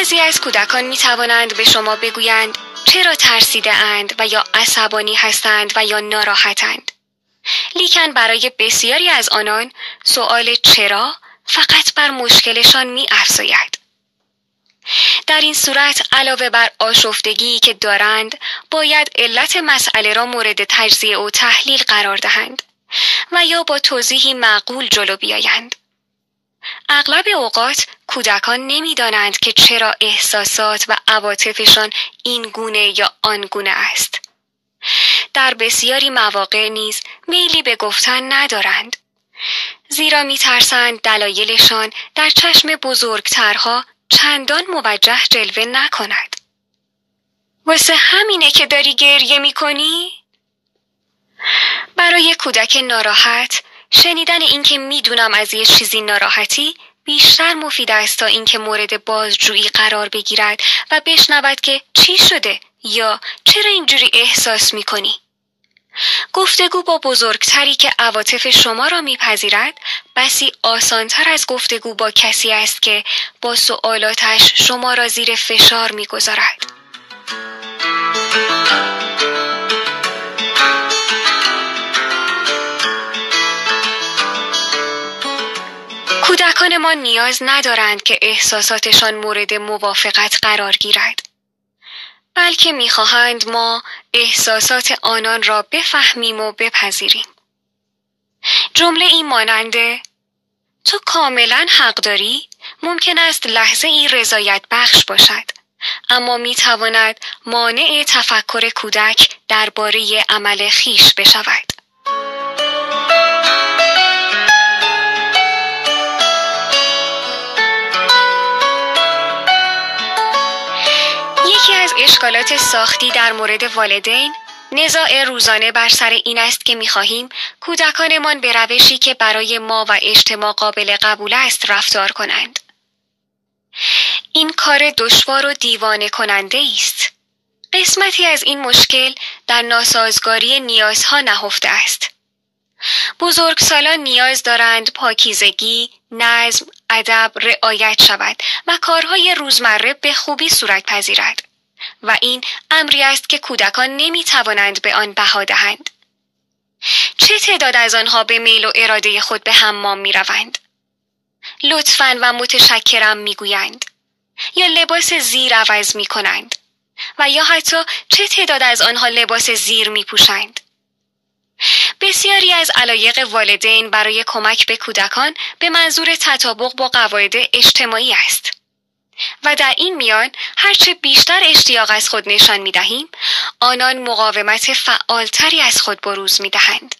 بعضی از کودکان می توانند به شما بگویند چرا ترسیده اند و یا عصبانی هستند و یا ناراحتند. لیکن برای بسیاری از آنان سؤال چرا فقط بر مشکلشان می افزاید. در این صورت علاوه بر آشفتگی که دارند باید علت مسئله را مورد تجزیه و تحلیل قرار دهند و یا با توضیحی معقول جلو بیایند. اغلب اوقات کودکان نمی‌دانند که چرا احساسات و عواطفشان این گونه یا آن گونه است. در بسیاری مواقع نیز میلی به گفتن ندارند. زیرا میترسند دلایلشان در چشم بزرگترها چندان موجه جلوه نکند. واسه همینه که داری گریه می‌کنی؟ برای کودک ناراحت شنیدن اینکه می‌دونم از یه چیزی ناراحتی بیشتر مفید است تا اینکه مورد بازجویی قرار بگیرد و بشنود که چی شده یا چرا اینجوری احساس می‌کنی؟ گفتگو با بزرگتری که عواطف شما را میپذیرد بسی آسانتر از گفتگو با کسی است که با سوالاتش شما را زیر فشار می‌گذارد. کودکان ما نیاز ندارند که احساساتشان مورد موافقت قرار گیرد. بلکه می‌خواهند ما احساسات آنان را بفهمیم و بپذیریم. جمله این ماننده تو کاملا حق داری ممکن است لحظه ای رضایت بخش باشد اما می تواند مانع تفکر کودک درباره عمل خیش بشود. اشکالات ساختی در مورد والدین نزاع روزانه بر سر این است که می‌خواهیم کودکانمان به روشی که برای ما و اجتماع قابل قبول است رفتار کنند. این کار دشوار و دیوانه کننده است. قسمتی از این مشکل در ناسازگاری نیازها نهفته است. بزرگسالان نیاز دارند پاکیزگی، نظم، ادب رعایت شود و کارهای روزمره به خوبی صورت پذیرد. و این امری است که کودکان نمی توانند به آن بها دهند. چه تعداد از آنها به میل و اراده خود به حمام می روند؟ لطفا و متشکرم می گویند. یا لباس زیر عوض می کنند. و یا حتی چه تعداد از آنها لباس زیر می پوشند؟ بسیاری از علایق والدین برای کمک به کودکان به منظور تطابق با قواعد اجتماعی است. و در این میان هرچه بیشتر اشتیاق از خود نشان می دهیم آنان مقاومت فعالتری از خود بروز می دهند.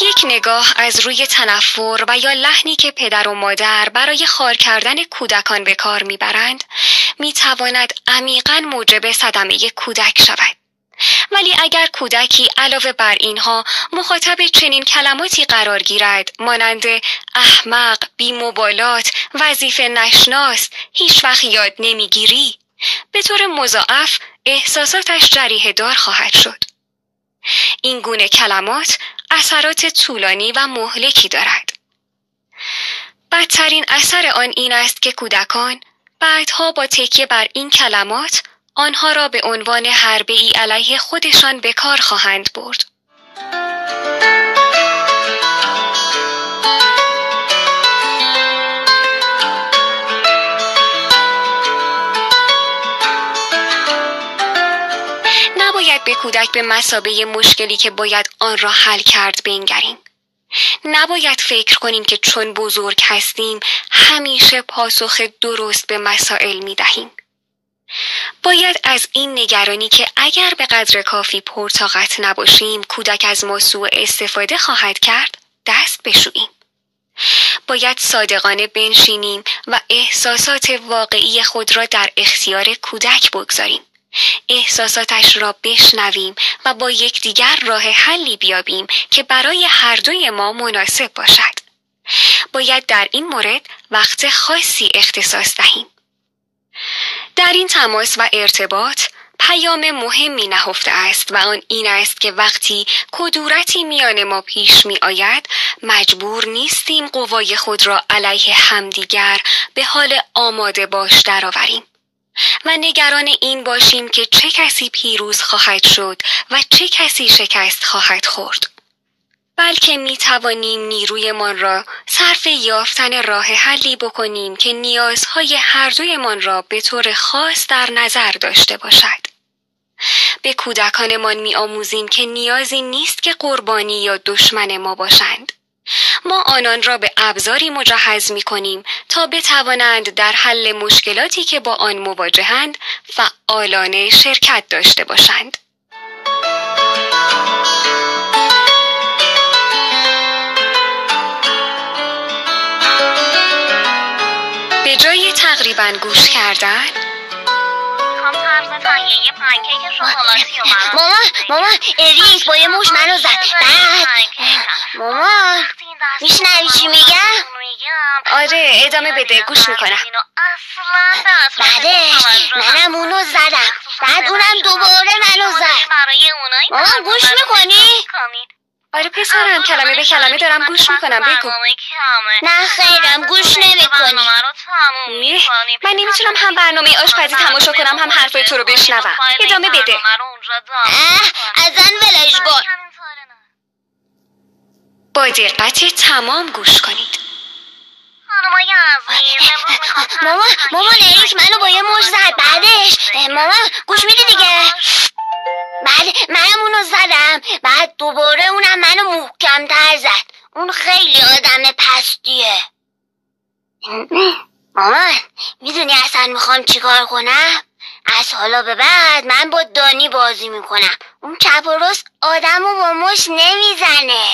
یک نگاه از روی تنفر و یا لحنی که پدر و مادر برای خار کردن کودکان به کار می‌برند می‌تواند عمیقا موجب صدمه کودک شود ولی اگر کودکی علاوه بر اینها مخاطب چنین کلماتی قرار گیرد مانند احمق بیمبالات وظیفه نشناس هیچ وقت یاد نمی‌گیری به طور مضاعف احساساتش جریه دار خواهد شد این گونه کلمات اثرات طولانی و مهلکی دارد. بدترین اثر آن این است که کودکان بعدها با تکیه بر این کلمات آنها را به عنوان حربه ای علیه خودشان به کار خواهند برد. نباید به کودک به مسابه مشکلی که باید آن را حل کرد بنگریم. نباید فکر کنیم که چون بزرگ هستیم همیشه پاسخ درست به مسائل می دهیم. باید از این نگرانی که اگر به قدر کافی پرتاقت نباشیم کودک از ما سوء استفاده خواهد کرد دست بشوییم. باید صادقانه بنشینیم و احساسات واقعی خود را در اختیار کودک بگذاریم. احساساتش را بشنویم و با یکدیگر راه حلی بیابیم که برای هر دوی ما مناسب باشد. باید در این مورد وقت خاصی اختصاص دهیم. در این تماس و ارتباط پیام مهمی نهفته است و آن این است که وقتی کدورتی میان ما پیش می آید مجبور نیستیم قوای خود را علیه همدیگر به حال آماده باش درآوریم و نگران این باشیم که چه کسی پیروز خواهد شد و چه کسی شکست خواهد خورد بلکه می توانیم نیرویمان را صرف یافتن راه حلی بکنیم که نیازهای هر دویمان را به طور خاص در نظر داشته باشد. به کودکانمان می آموزیم که نیازی نیست که قربانی یا دشمن ما باشند. ما آنان را به ابزاری مجهز می کنیم تا بتوانند در حل مشکلاتی که با آن مواجهند فعالانه شرکت داشته باشند. به جای تقریبا گوش کردن مامان مامان اریک با یه موش منو زد بعد مامان میشنوی چی میگم آره ادامه بده گوش می‌کنم بعدش منم اونو زدم بعد اونم دوباره منو زد مامان گوش می‌کنی آره پسرم کلمه به کلمه دارم گوش می‌کنم بگو نه خیرم گوش نمی‌کنی من نمی‌تونم هم برنامه آشپزی تماشا کنم هم حرفای تو رو بشنوم. ادامه بده. ازن ولش کن. با دقت تمام گوش کنید. مامان مامان اریک منو با یه موش زد. بعدش. مامان گوش میدی دیگه. بعد منم اونو زدم. بعد دوباره اونم منو محکم تر زد. اون خیلی آدم پستیه. مامان می‌دونی اصلا می‌خوام چیکار کنم؟ از حالا به بعد من با دانی بازی می‌کنم. اون کپروس آدم رو با مش نمی‌زنه.